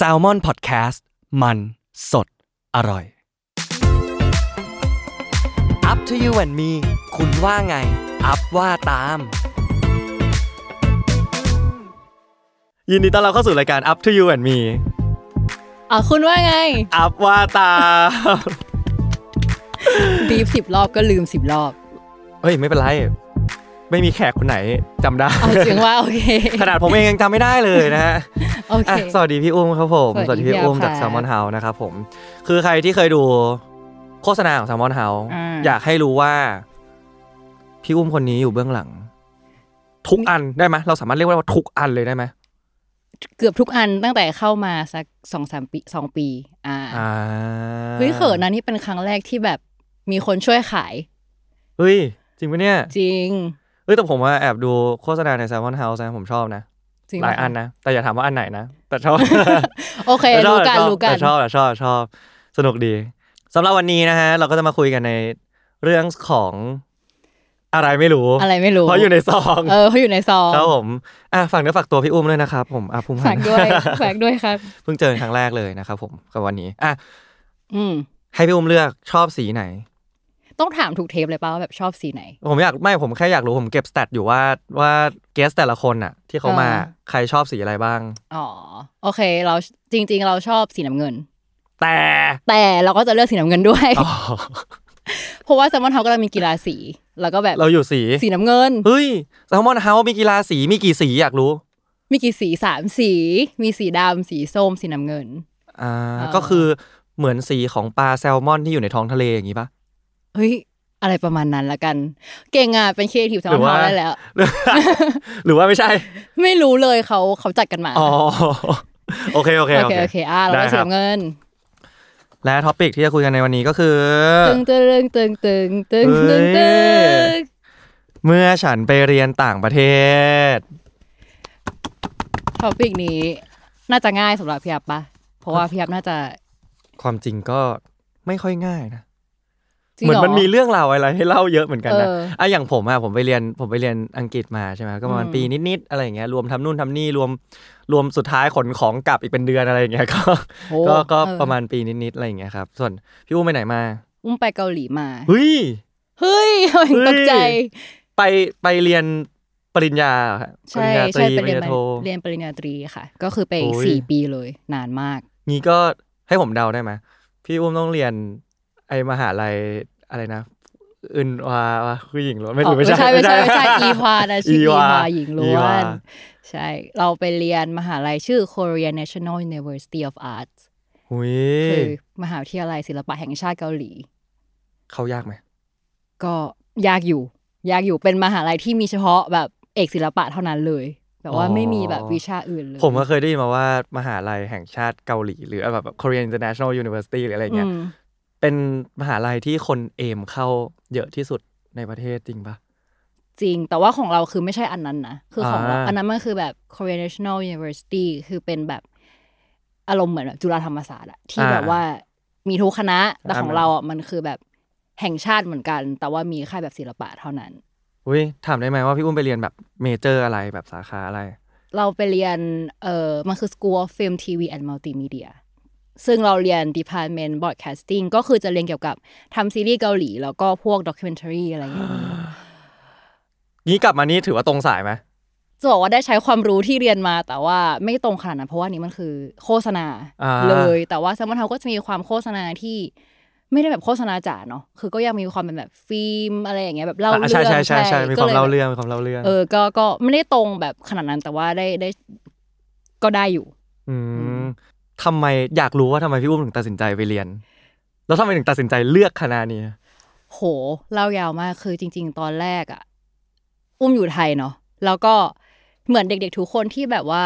s a l ม o n PODCAST มันสดอร่อย Up to you and me คุณว่าไง อัพว่าตาม ยินดีต้อนรับเข้าสู่รายการ Up to you and me อะคุณว่าไง อัพว่าตาม บีฟสิบรอบก็ลืมสิบรอบ เฮ้ย ไม่เป็นไร ไม่มีแขกคนไหนจำได้เอาจริงว่าโอเคขนาดผมเองยังจำไม่ได้เลยนะฮะโอเคอะสวัสดีพี่อุ้มครับผมสวัสดีพี่อุ้มพี่จากค่ะแซลมอนเฮาส์นะครับผม คือใครที่เคยดูโฆษณาของแซลมอนเฮาส์อ่าอยากให้รู้ว่า พี่อุ้มคนนี้อยู่เบื้องหลัง ทุกอันได้ไหมเราสามารถเรียกว่าทุกอันเลยได้ไหมเกือบทุกอันตั้งแต่เข้ามาสักสองสามปีสองปี อ่าอ่าเฮ้ยเขินนะนี่เป็นครั้งแรกที่แบบมีคนช่วยขายเฮ้ยจริงปะเนี่ย จริง เฮ้ยแต่ผมว่าแอบดูโฆษณาในแซลมอนเฮาส์นะผมชอบนะ จริงหลายอันนะ แต่อย่าถามว่าอันไหนนะ แต่ชอบ โอเคแต่ชอบรู้กันแต่ชอบรู้กันแต่ชอบแต่ชอบชอบ สนุกดีสำหรับวันนี้นะฮะ เราก็จะมาคุยกันในเรื่องของอะไรไม่รู้ อะไรไม่รู้เพราะอยู่ในซองเออเขาอยู่ในซองครับผมอะฝากเนื้อฝากตัวพี่อุ้มด้วยนะครับผมอะภูมิพัฝานกธ์ด้วยฝากด้วยครับเพิ่งเจอครั้งแรกเลยนะครับผมกับวันนี้อะอืมให้พี่อุ้มเลือกชอบสีไหน ต้องถามถูกเทปเลยป่าว่าแบบชอบสีไหน ผมอยากไม่ผมแค่อยากรู้ผมเก็บ stat อยู่ว่าว่า guest แต่ละคนอะที่เขามาอ่าใครชอบสีอะไรบ้าง อ๋อ โอเค เราจริง ๆ เราชอบสีน้ำเงิน แต่แต่เราก็จะเลือกสีน้ำเงินด้วยอ๋อเพราะว่า Salmon House ก็เรามีกีฬาสี แล้วก็แบบเราอยู่สีสีน้ำเงินเฮ้ยแซลมอนเฮาส์มีกีฬาสีมีกี่สีอยากรู้ มีกี่สีสามสี มีสีดำสีส้มสีน้ำเงินอ่าอ่าก็คือเหมือนสีของปลาแซลมอนที่อยู่ในท้องทะเลอย่างนี้ปะ เฮ้ยอะไรประมาณนั้นละกัน เก่งอะเป็นครีเอทีฟ Salmon House ได้แล้ว หรือว่าไม่ใช่ ไม่รู้เลยเขาเขาจัดกันมาอ๋อโอเคโอเคโอเคโอเคอะเราได้ได้คสีรับน้ำเงิน และ topic ที่จะคุยกันในวันนี้ก็คือตึงตึงตึงตึงตึงตึงตึงเฮ้ตึงเมื่อฉันไปเรียนต่างประเทศศท็อปิกนี้น่าจะง่ายสำหรับพี่อับปะเพราะว่าพี่อับน่าจะ ความจริงก็ไม่ค่อยง่ายนะจริง เหมือนรมันมีเรื่องราวอะไรให้เล่าเยอะเหมือนกันนะเอออะอย่างผมอะผมไปเรียนผมไปเรียนอังกฤษมาใช่ไหมก็ประมาณอืมปีนิดๆอะไรอย่างเงี้ยรวมทำนู่นทำนี่รวมรวมสุดท้ายขนของกลับอีกเป็นเดือนอะไรอย่างเงี้ยก็โอ้ก็ก็เออประมาณปีนิดๆอะไรอย่างเงี้ยครับ ส่วนพี่อุ้มไปไหนมา อุ้มไปเกาหลีมาเฮ้ยเฮ้ยตกใจ ไปไปเรียนปริญญาเหรอฮะปใช่ริญญาตใช่รีไปปริเรีญยนญาโทเรียนปริญญาตรีค่ะ ก็คือไปโอ้ยสี่ปีเลยนานมากงี้ก็ให้ผมเดาได้ไหมพี่อุ้มต้องเรียน ไอมหาลัยอะไรนะอึนวาวะผู้หญิงล้วนไม่อ๋อรู้ไม่ใช่ไม่ใช่ไม่ใช่อีฮวานะชื่ออีอีวาฮวาหญิงล้อีววานใช่ เราไปเรียนมหาลัยชื่อ Korea National University of Arts หุยคือมหาวิทยาลัยศิลปะแห่งชาติเกาหลี เข้ายากไหม ก็ยากอยู่ ยากอยู่เป็นมหาลัยที่มีเฉพาะแบบเอกศิลปะเท่านั้นเลยแบบว่าไม่มีแบบวิชาอื่นเลย ผมก็เคยได้ยินมาว่ามหาลัยแห่งชาติเกาหลี หรือแบบ Korean International University หรืออะไรเงี้ยอืม เป็นมหาลัยที่คนเอมเข้าเยอะที่สุดในประเทศจริงปะจริง แต่ว่าของเราคือไม่ใช่อันนั้นนะ คือของเราอ่าอันนั้นมันคือแบบ Korea National University คือเป็นแบบอารมณ์เหมือนแบบจุฬาธรรมศาสตร์อะที่แบบว่ามีทุกคณะ แต่ของเราอะมันคือแบบแห่งชาติเหมือนกัน แต่ว่ามีแค่แบบศิลปะเท่านั้นอุ้ยถามได้ไหมว่าพี่อุ้มไปเรียนแบบเมเจอร์อะไรแบบสาขาอะไร เราไปเรียนเออมันคือ School of Film TV and Multimedia ซึ่งเราเรียน Department Broadcasting ก็คือจะเรียนเกี่ยวกับทำซีรีส์เกาหลี แล้วก็พวก documentary อะไรอย่างเงี้ยงี้กลับมานี่ถือว่าตรงสายไหมจะบอกว่าได้ใช้ความรู้ที่เรียนมาแต่ว่าไม่ตรงขนาดนั้นเพราะว่านี่มันคือโฆษณาอ่าเลย แต่ว่าแซมมอนเฮาก็จะมีความโฆษณาที่ไม่ได้แบบโฆษณาจ๋าเนาะคือก็ยังมีความเป็นแบบฟิล์มอะไรอย่างเงี้ยแบบเล่าอะเรื่ใช่องใช่ใช่ใช่มีความก็ยเล่าแบบเรื่องมีความเล่าเรื่องเออก็ก็ไม่ได้ตรงแบบขนาดนั้นแต่ว่าได้ได้ก็ได้อยู่ อืม ทำไมอยากรู้ว่าทำไมพี่อุ้มถึงตัดสินใจไปเรียน แล้วทำไมถึงตัดสินใจเลือกคณะนี้ โหเล่ายาวมากคือจริง ๆ ตอนแรกอะอุ้มอยู่ไทยเนาะแล้วก็เหมือนเด็ก ๆ ทุกคนที่แบบว่า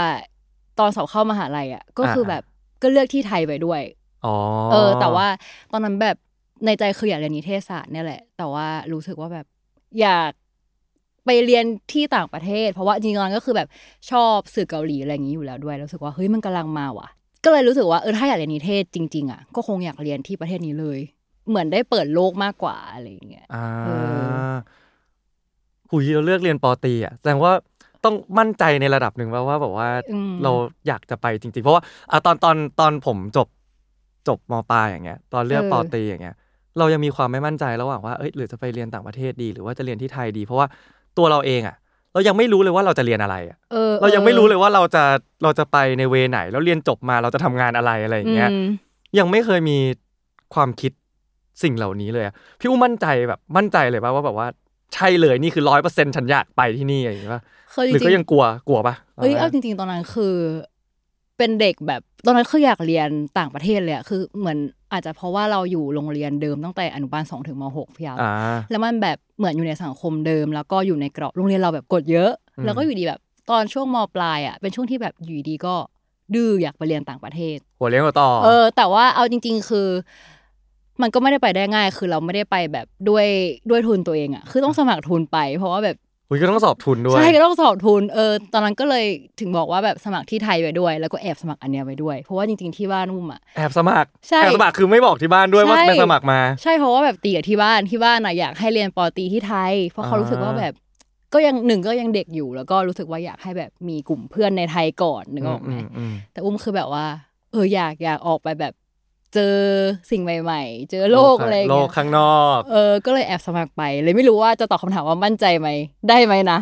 ตอนสอบเข้ามหาลัยอะก็คือแบบก็เลือกที่ไทยไปด้วยอ๋อเออ แต่ว่าตอนนั้นแบบในใจคืออยากเรียนนิเทศศาสตร์เนี่ยแหละ แต่ว่ารู้สึกว่าแบบอยากไปเรียนที่ต่างประเทศ เพราะว่าจริงๆตอนนั้นก็คือแบบชอบสื่อเกาหลีอะไรอย่างนี้อยู่แล้วด้วยรู้สึกว่าเฮ้ยมันกำลังมาว่ะ ก็เลยรู้สึกว่าเออถ้าอยากเรียนนิเทศจริง ๆ อะ ก็คงอยากเรียนที่ประเทศนี้เลย เหมือนได้เปิดโลกมากกว่าอะไรอย่างเงี้ยอ่าเออหุยเราเลือกเรียนปอตรีอะแสดงว่าต้องมั่นใจในระดับหนึ่งว่าว่าแบบว่าอืมเราอยากจะไปจริง ๆ เพราะว่าอะตอนตอนตอนผมจบจบมปลายอย่างเงี้ย ตอนเลือกเออปอตรีอย่างเงี้ย เรายังมีความไม่มั่นใจระหว่างว่าเอ้ยหรือจะไปเรียนต่างประเทศดี หรือว่าจะเรียนที่ไทยดี เพราะว่าตัวเราเองอะ เรายังไม่รู้เลยว่าเราจะเรียนอะไรอะเออเรายังไม่รู้เลยว่าเราจะเราจะไปในเวไหน แล้วเรียนจบมาเราจะทำงานอะไรอะไรอย่างเงี้ยอืมยังไม่เคยมีความคิดสิ่งเหล่านี้เลยอะพี่อุ้มมั่นใจแบบมั่นใจเลยป่ะว่าแบบว่าใช่เลยนี่คือร้อยเปอร์เซ็นต์ฉันอยากไปที่นี่อะไรอย่างเงี้ยป่ะคือจหรือริก็งยังกลัวกลัวป่ะๆเอ้ยเอาจริง ๆ ตอนนั้นคือ เป็นเด็กแบบตอนนั้นคืออยากเรียนต่างประเทศเลยอะคือเหมือน อาจจะเพราะว่าเราอยู่โรงเรียนเดิมตั้งแต่อนุบาลสองถึงมหกพี่ยาวอ่าแล้วมันแบบเหมือนอยู่ในสังคมเดิม แล้วก็อยู่ในกรอบโรงเรียนเราแบบกฎเยอะอืมแล้วก็อยู่ดีแบบตอนช่วงมปลายอะเป็นช่วงที่แบบอยู่ดีก็ดื้ออยากไปเรียนต่างประเทศ หัวเลี้ยงหัวต่อ เออ แต่ว่าเอาจริง ๆ คือ มันก็ไม่ได้ไปได้ง่าย คือเราไม่ได้ไปแบบด้วยด้วยทุนตัวเองอะ คือต้องสมัครทุนไป เพราะว่าแบบ อุ้ยก็ต้องสอบทุนด้วย ใช่ก็ต้องสอบทุน เออ ตอนนั้นก็เลยถึงบอกว่าแบบสมัครที่ไทยไปด้วย แล้วก็แอบสมัครอันเนี้ยไปด้วย เพราะว่าจริงๆที่บ้านนุ่มอะ แอบสมัคร ใช่ แอบสมัครคือไม่บอกที่บ้านด้วยว่าใช่ไปสมัครมา ใช่ เพราะว่าแบบตีกับที่บ้าน ที่บ้านอะอยากให้เรียนปอตรีที่ไทย เพราะเขาอ่ารู้สึกว่าแบบก็ยังหนึ่งก็ยังเด็กอยู่ แล้วก็รู้สึกว่าอยากให้แบบมีกลุ่มเพื่อนในไทยก่อนนึกออกไหมมอืมแต่อุ้มคือแบบว่า เอออยากอยากออกไปแบบ เจอสิ่งใหม่ ๆ เจอโลกอะไรอย่างโลเงี้กยข้างนอก เออ ก็เลยแอบสมัครไป เลยไม่รู้ว่าจะตอบคำถามว่ามั่นใจไหม ได้ไหมนะ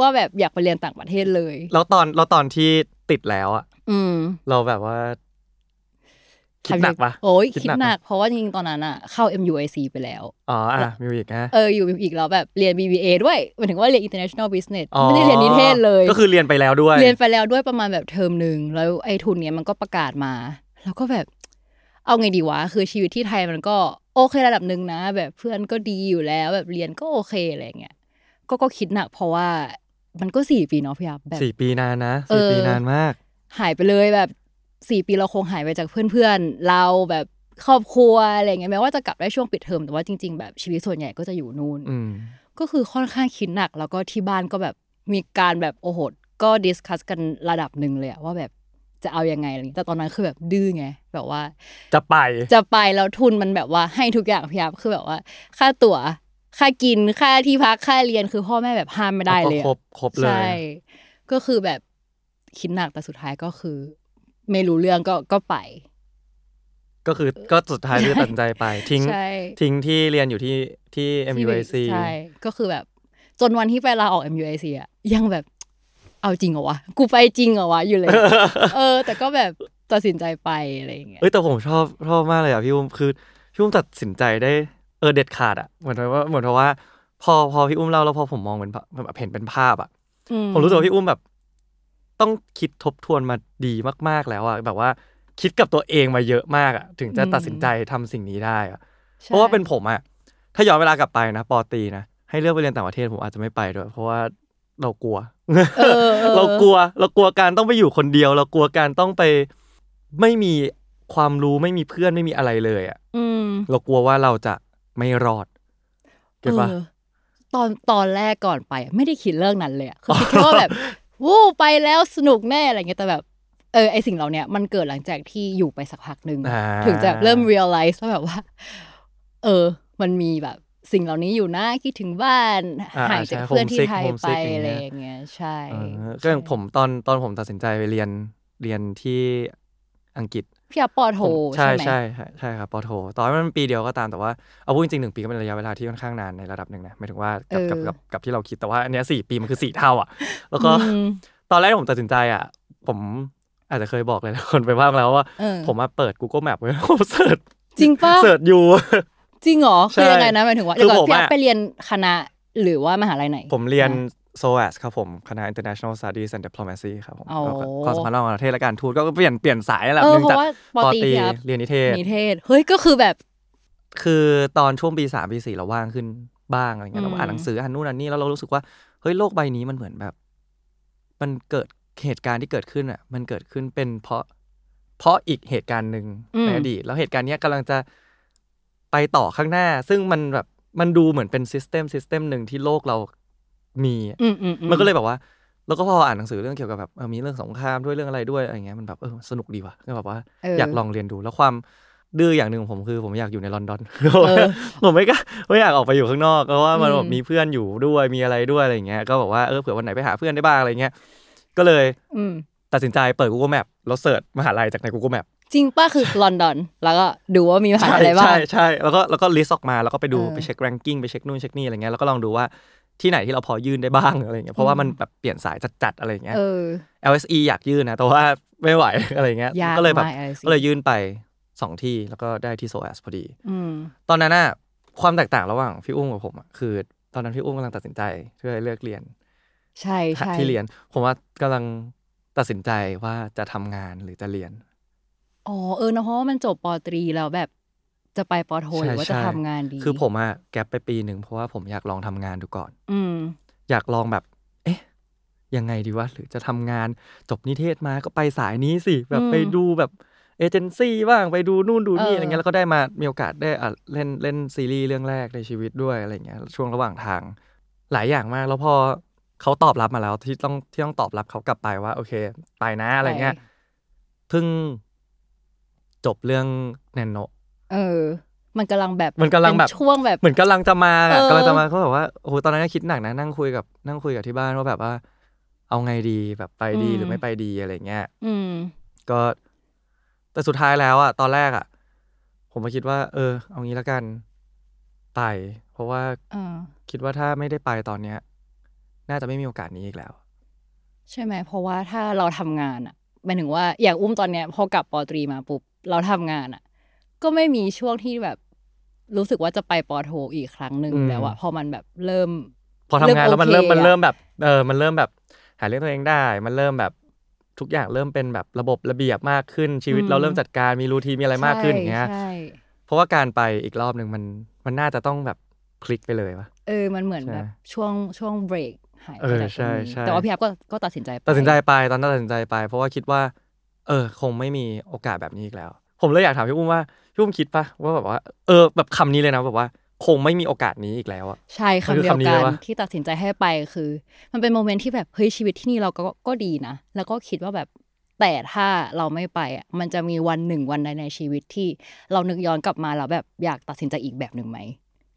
ว่าแบบอยากไปเรียนต่างประเทศเลย แล้วตอนแล้วตอนที่ติดแล้วอะอืม เราแบบว่าคิดหนักปะโอ้ยคิดคิดหนักหนักปะเพราะว่าจริงๆตอนนั้นอะเข้า MUIC ไปแล้ว อ๋อ อะมิวอีกนะเออ อยู่อีกแล้วแบบเรียน BBA ด้วยหมายถึงว่าเรียน International Business อ๋อไม่ได้เรียนนิเทศเลย ก็คือเรียนไปแล้วด้วย เรียนไปแล้วด้วยประมาณแบบเทอมหนึ่งแล้วไอ้ทุนเนี้ยมันก็ประกาศมา แล้วก็แบบ เอาไงดีวะ คือชีวิตที่ไทยมันก็โอเคระดับหนึ่งนะ แบบเพื่อนก็ดีอยู่แล้ว แบบเรียนก็โอเคอะไรเงี้ยก็ก็คิดหนักเพราะว่ามันก็สี่ปีเนาะพี่อับแบบสี่ปีนานนะเอสี่อปีนานมาก หายไปเลยแบบสี่ปีเราคงหายไปจากเพื่อนๆเราแบบครอบครัวอะไรเงี้ยแม้ว่าจะกลับได้ช่วงปิดเทอมแต่ว่าจริง ๆ แบบชีวิตส่วนใหญ่ก็จะอยู่นู่นอืมก็คือค่อนข้างคิดหนัก แล้วก็ที่บ้านก็แบบมีการแบบโอ้โหก็ดิสคัสกันระดับหนึ่งเลยอะว่าแบบ จะเอายังไงอะไรเงี้ยแต่ตอนนั้นคือแบบดื้อไงแบบว่า จะไปจะไปแล้วทุนมันแบบว่าให้ทุกอย่างพี่ยับคือแบบว่า ค่าตั๋วค่ากินค่าที่พักค่าเรียนคือพ่อแม่แบบห้ามไม่ได้เลยอะครบครบเลยใช่ก็คือแบบคิดหนักแต่สุดท้ายก็คือ ไม่รู้เรื่องก็ก็ไป ก็คือก็สุดท้ายคือตัดสินใจไป ทิ้งใช่ทิ้งที่เรียนอยู่ที่ที่ MUIC ใช่ก็คือแบบจนวันที่ไปลาออก MUIC อะยังแบบ เอาจริงเหรอวะ กูไปจริงเหรอวะอยู่เลย เออ แต่ก็แบบตัดสินใจไปอะไรอย่างเงี้ย เอ้ยแต่ผมชอบชอบมากเลยอะพี่อุ้มคือพี่อุ้มตัดสินใจได้เออเด็ดขาดอะเหมือนว่าเหมือนว่า พอพอพี่อุ้มเล่าแล้วพอผมมองเป็นภาพแบบเห็นเป็นภาพอะอืผมรู้สึกว่าพี่อุ้มแบบ ต้องคิดทบทวนมาดีมากๆแล้วอะแบบว่าคิดกับตัวเองมาเยอะมากอะ ถึงจะตัดสินใจทำสิ่งนี้ได้อะใช่เพราะว่าเป็นผมอะถ้าย้อนเวลากลับไปนะปอตรีนะให้เลือกไปเรียนต่างประเทศผมอาจจะไม่ไปด้วยเพราะว่า เรากลัวเออออเรากลัว เรากลัวการต้องไปอยู่คนเดียว เรากลัวการต้องไปไม่มีความรู้ไม่มีเพื่อนไม่มีอะไรเลยอะอืมเรากลัวว่าเราจะไม่รอดเก็ตปะออตอนตอนแรกก่อนไปอะไม่ได้คิดเรื่องนั้นเลยอะคือคิดแค่ว่าแบบวู้ไปแล้วสนุกแน่อะไรเงี้ยแต่แบบเออไอสิ่งเหล่าเนี้ยมันเกิดหลังจากที่อยู่ไปสักพักหนึ่งอ่าถึงจะเริ่ม realize ว่าแบบว่า เออ มันมีแบบ สิ่งเหล่านี้อยู่นะคิดถึงบ้านอ่าห่างจากใช่เพื่อนที่ homesick ไทยไป homesick อย่างเงี้ยอะไรอย่างเงี้ยใช่เออก็อย่างผมตอนตอนผมตัดสินใจไปเรียนเรียนที่อังกฤษพี่อาปอโทผมใช่ใช่ไหมใช่ใช่ใช่ครับปอโทตอนนั้นมันปีเดียวก็ตามแต่ว่าเอาพูดจริงๆหนึ่งปีก็เป็นระยะเวลาที่ค่อนข้างนานในระดับหนึ่งนะหมายถึงว่ากับกับกับกับที่เราคิดแต่ว่าอันเนี้ยสี่ปีมันคือสี่เท่าอะ แล้วก็อืมตอนแรกที่ผมตัดสินใจอะ ผมอาจจะเคยบอกเลยนะคนไปบ้างแล้วว่าเออผมมาเปิด Google Map ไว้ผมเสิร์ชจริงปะเสิร์ชอยู่ จริงเหรอใช่คือยังไงนะหมายถึงว่าคือเดี๋ยวก่อนผมพี่อาอะไปเรียนคณะหรือว่ามหาลัยไหน ผมเรียนนะ SOAS ครับผมคณะ International Studies and Diplomacy ครับผมอ๋อก็ความสัมพันธ์ระหว่างประเทศและการทูตก็เปลี่ยนเปลี่ยนสายแหละเออเนื่องจากเพราะว่าปอปอตรีตรีครับเรียนนิเทศนิเทศ เฮ้ยก็คือแบบ คือตอนช่วงปีสามปีสี่เราว่างขึ้นบ้างอะไรเงี้ยอืมเราอ่านหนังสืออ่านนู่นอ่านนี่แล้วเรารู้สึกว่าเฮ้ยโลกใบนี้มันเหมือนแบบ มันเกิดเหตุการณ์ที่เกิดขึ้นอะ มันเกิดขึ้นเป็นเพราะ เพราะอีกเหตุการณ์หนึ่งในอดีตแล้วเหตุการณ์เนี้ยกำลังจะ ไปต่อข้างหน้า ซึ่งมันแบบมันดูเหมือนเป็น system system หนึ่งที่โลกเรามีอะอืมอืมมันก็เลยแบบว่า แล้วก็พออ่านหนังสือเรื่องเกี่ยวกับแบบเออมีเรื่องสงครามด้วยเรื่องอะไรด้วยอะไรเงี้ยมันแบบเออสนุกดีว่ะก็แบบว่าเอออยากลองเรียนดูแล้วความดื้ออย่างหนึ่งของผมคือผมอยากอยู่ในลอนดอน เออ ผมไม่กล้าไม่อยากออกไปอยู่ข้างนอกเพราะว่ามันอืม แบบมีเพื่อนอยู่ด้วยมีอะไรด้วยอะไรอย่างเงี้ยก็บอกว่าเออเผื่อวันไหนไปหาเพื่อนได้บ้างอะไรเงี้ยก็เลยอืม ตัดสินใจเปิด Google Map แล้วเสิร์ชมหาลัยจากใน Google Map จริงป้าคือลอนดอน แล้วก็ดูว่ามีมหาอะไรบ้างใช่ใช่แล้วก็แล้วก็ลิสต์ออกมาแล้วก็ไปดูเออไปเช็ค ranking ไปเช็คนู่นเช็คนี่อะไรเงี้ยแล้วก็ลองดูว่าที่ไหนที่เราพอยื่นได้บ้างอะไรเงี้ยเพราะว่ามันแบบเปลี่ยนสายจัดๆอะไรเงี้ยเออ LSE อยากยื่นนะแต่ว่าไม่ไหวอะไรเงี้ยยากก็เลยแบบมาก LSE ก็เลยยื่นไปสองที่แล้วก็ได้ที่โซแอสพอดีอืมตอนนั้นน่ะความแตกต่างระหว่างพี่อุ้มกับผมอะคือ ตอนนั้นพี่อุ้มกำลังตัดสินใจเพื่อเลือกเรียน ใช่ใช่ที่เรียน ผมว่ากำลังตัดสินใจว่าจะทำงานหรือจะเรียน อ๋อเออนะเพราะว่ามันจบปอตรีแล้วแบบจะไปปอโทหรือว่าจะใช่ทำงานดี คือผมอะแกปไปปีหนึ่งเพราะว่าผมอยากลองทำงานดูก่อน อืม อยากลองแบบ เอ๊ะ ยังไงดีวะ หรือจะทำงานจบนิเทศมาก็ไปสายนี้สิ แบบอืมไปดูแบบเอเจนซี่บ้างไปดูนู่นดูนี่เอออ อะไรเงี้ยแล้วก็ได้มามีโอกาสได้อะเล่นเล่นซีรีส์เรื่องแรกในชีวิตด้วยอะไรเงี้ยช่วงระหว่างทาง หลายอย่างมาก แล้วพอเขาตอบรับมาแล้วที่ต้องที่ต้องตอบรับเขากลับไปว่า โอเค ไปนะอะไรเงี้ย เพิ่ง จบเรื่องแนนโนเออ มันกำลังแบบมันกำลังแบบเป็ช่วงแบบเหมือนกำลังจะมาอะเออกำลังจะมาเขาแบบว่าโอ้โหตอนนั้นก็คิดหนักนะนั่งคุยกับนั่งคุยกับที่บ้านว่าแบบว่า เอาไงดีแบบไปดีหรือไม่ไปดีอะไรเงี้ยอืม ก็แต่สุดท้ายแล้วอะตอนแรกอะผมก็คิดว่า เออ เอางี้แล้วกันไป เพราะว่าเออคิดว่าถ้าไม่ได้ไปตอนเนี้ย น่าจะไม่มีโอกาสนี้อีกแล้ว ใช่ไหมเพราะว่าถ้าเราทำงานอะหมายถึงว่าอย่างอุ้มตอนเนี้ยพอกลับปอตรีมาปุ๊บ เราทำงานอะก็ไม่มีช่วงที่แบบรู้สึกว่าจะไปปอโทอีกครั้งหนึ่งอืมแล้วอะพอมันแบบเริ่ม พอทำงานแล้วมันเริ่เริ่มมมันโอเคเริ่มแบบเออมันเริ่มแบบ หาเรื่องตัวเองได้ มันเริ่มแบบทุกอย่างเริ่มเป็นแบบระบบระเบียบมากขึ้นชีวิตอืมเราเริ่มจัดการมีรูทีนมีอะไรมากขึ้นอย่างเงี้ยใช่เพราะว่าการไปอีกรอบหนึ่งมันมันน่าจะต้องแบบคลิกไปเลยวะเออมันเหมือนใช่แบบช่วงช่วงเบรกหายไปเออจากตใช่รงนี้ใช่แต่ว่าพี่อัพก็ก็ตัดสินใจไปตัดสินใจไปตอนนั้นตัดสินใจไป เพราะว่าคิดว่า เออ คงไม่มีโอกาสแบบนี้อีกแล้ว ผมเลยอยากถามพี่อุ้มว่าพี่อุ้มคิดปะว่าแบบว่า เออ แบบคำนี้เลยนะแบบว่า คงไม่มีโอกาสนี้อีกแล้วอะใช่มันคำคือเดียวคำนี้กัเลนยวะที่ตัดสินใจให้ไปคือ มันเป็นโมเมนต์ที่แบบเฮ้ยชีวิตที่นี่เราก็ก็ดีนะแล้วก็คิดว่าแบบแต่ถ้าเราไม่ไปอะมันจะมีวันหนึ่งวันใดในชีวิตที่เรานึกย้อนกลับมาแล้วแบบอยากตัดสินใจอีกแบบหนึ่งไหม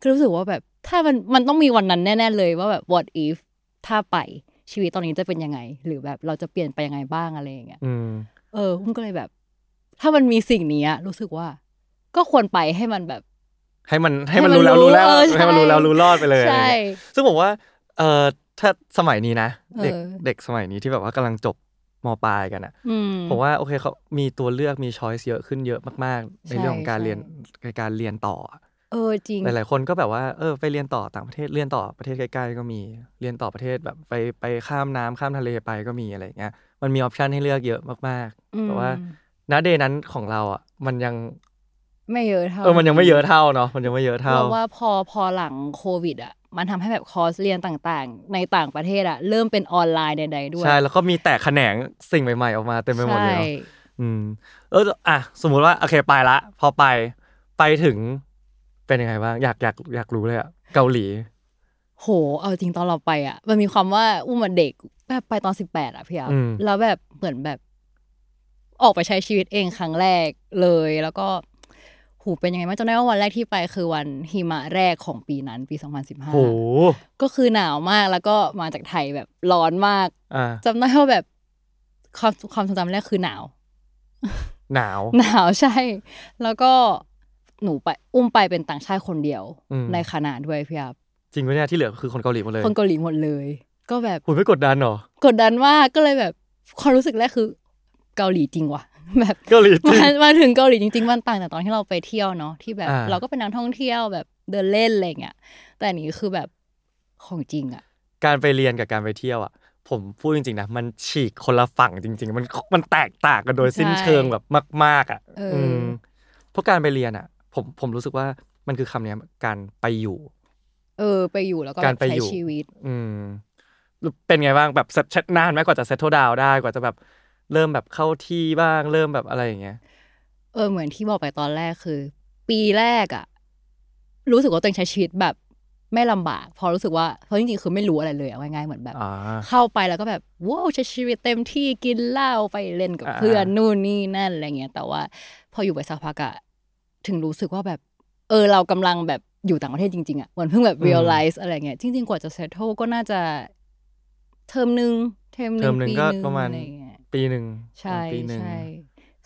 คือรู้สึกว่าแบบถ้ามันมันต้องมีวันนั้นแน่ๆเลยว่าแบบ what if ถ้าไปชีวิตตอนนี้จะเป็นยังไง หรือแบบเราจะเปลี่ยนไปยังไงบ้างอะไรอย่างเงี้ย อืมเออพุ่มก็เลยแบบ ถ้ามันมีสิ่งนี้อะรู้สึกว่า ก็ควรไปให้มันแบบ ให้มันให้มันให้มันรู้แล้วรู้แล้วรู้เออใช่ให้มันรู้แล้วรู้รอดไปเลยใช่อะไรเงี้ยซึ่งผมว่า เออถ้าสมัยนี้นะเด็กเออเด็กสมัยนี้ที่แบบว่ากำลังจบมปลายกันอะอืมผมว่าโอเคเขามีตัวเลือกมีช้อยส์เยอะขึ้นเยอะมากๆ ในใช่เรื่องของการใช่เรียนในการเรียนต่ออะเออจริง หลายๆคนก็แบบว่าเออไปเรียนต่อต่างประเทศเรียนต่อประเทศใกล้ๆก็มีเรียนต่อประเทศแบบไปไปข้ามน้ำข้ามทะเลไปก็มีอะไรอย่างเงี้ย มันมีออปชันให้เลือกเยอะมากอืๆมแต่ว่าณเดย์นั้นของเราอะ มันยังไม่เยอะเท่าเออมันยังไม่เยอะเท่าเนาะมันยังไม่เยอะเท่าเราว่าพอพอหลังโควิดอะมันทำให้แบบคอร์สเรียนต่างๆ ในต่างประเทศอะเริ่มเป็นออนไลน์ใดๆด้วย ใช่ แล้วก็มีแตกแขนงสิ่งใหม่ๆ ออกมาเต็มไปหมดเลยใช่เนาะอืมเอออะสมมุติว่าโอเคไปละ พอไปไปถึงเป็นยังไงบ้าง อยากอยากอยากรู้เลยอะเกาหลี โห เอาจริงตอนเราไปอะ มันมีความว่าอุ้มอะเด็กแบบไปตอนสิบแปดอะพี่อัพอืมแล้วแบบเหมือนแบบ ออกไปใช้ชีวิตเองครั้งแรกเลย แล้วก็หูเป็นยังไงบ้างจำได้ว่าวันแรกที่ไปคือวันหิมะแรกของปีนั้นปี 2015โหก็คือหนาวมากแล้วก็มาจากไทยแบบร้อนมากอะจำได้ว่าแบบความความทรงจำแรกคือหนาว หนาว หนาวใช่ แล้วก็หนูไปอุ้มไปเป็นต่างชาติคนเดียวอืมในคณะด้วยพี่อับ จริงปะเนี่ยที่เหลือคือคนเกาหลีหมดเลย คนเกาหลีหมดเลย ก็แบบคุณไม่กดดันเหรอกดดันมากก็เลยแบบความรู้สึกแรกคือเกาหลีจริงว่ะแบบเกาหลีจริงมามาถึงเกาหลีจริงๆมันต่างจากตอนที่เราไปเที่ยวเนาะที่แบบอ่าเราก็เป็นนักท่องเที่ยวแบบเดินเล่นอะไรเงี้ยแต่อันนี้คือแบบของจริงอะการไปเรียนกับการไปเที่ยวอะผมพูดจริงๆนะมันฉีกคนละฝั่งจริง ๆ มันมันแตกต่างกันโดยสิ้นเชิงแบบมาก ๆอะเอออืมเพราะการไปเรียนอะ ผมผมรู้สึกว่ามันคือคำเนี้ยการไปอยู่ เออ ไปอยู่แล้วก็การแบบไปใช้อยู่ชีวิต อืมเป็นไงบ้างแบบเซตนานไหมกว่าจะเซตโทดาวได้กว่าจะแบบเริ่มแบบเข้าที่บ้างเริ่มแบบอะไรอย่างเงี้ย เออ เหมือนที่บอกไปตอนแรกคือ ปีแรกอะรู้สึกว่าตัวเองใช้ชีวิตแบบไม่ลำบากเพอรู้สึกว่าเพราะจริงๆคือไม่รู้อะไรเลยอะว่าง่ายๆเหมือนแบบอ่าเข้าไปแล้วก็แบบว้าวใช้ชีวิตเต็มที่กินเหล้าไปเล่นกับอ่าเพื่อนนู่นนี่นั่นอะไรเงี้ยแต่ว่า พออยู่ไปสักพักอะถึงรู้สึกว่าแบบ เออเรากำลังแบบ อยู่ต่างประเทศจริง ๆ อะเหมือนเพิ่งแบบ realize อะไรเงี้ยจริง ๆ กว่าจะ settle ก็น่าจะเทอมหนึ่งเทอมหเทนึ่องมหนึ่งปีก็หนึ่งประมาณอะไรเงี้ยปีหนึ่งใช่ปีหนึ่งใช่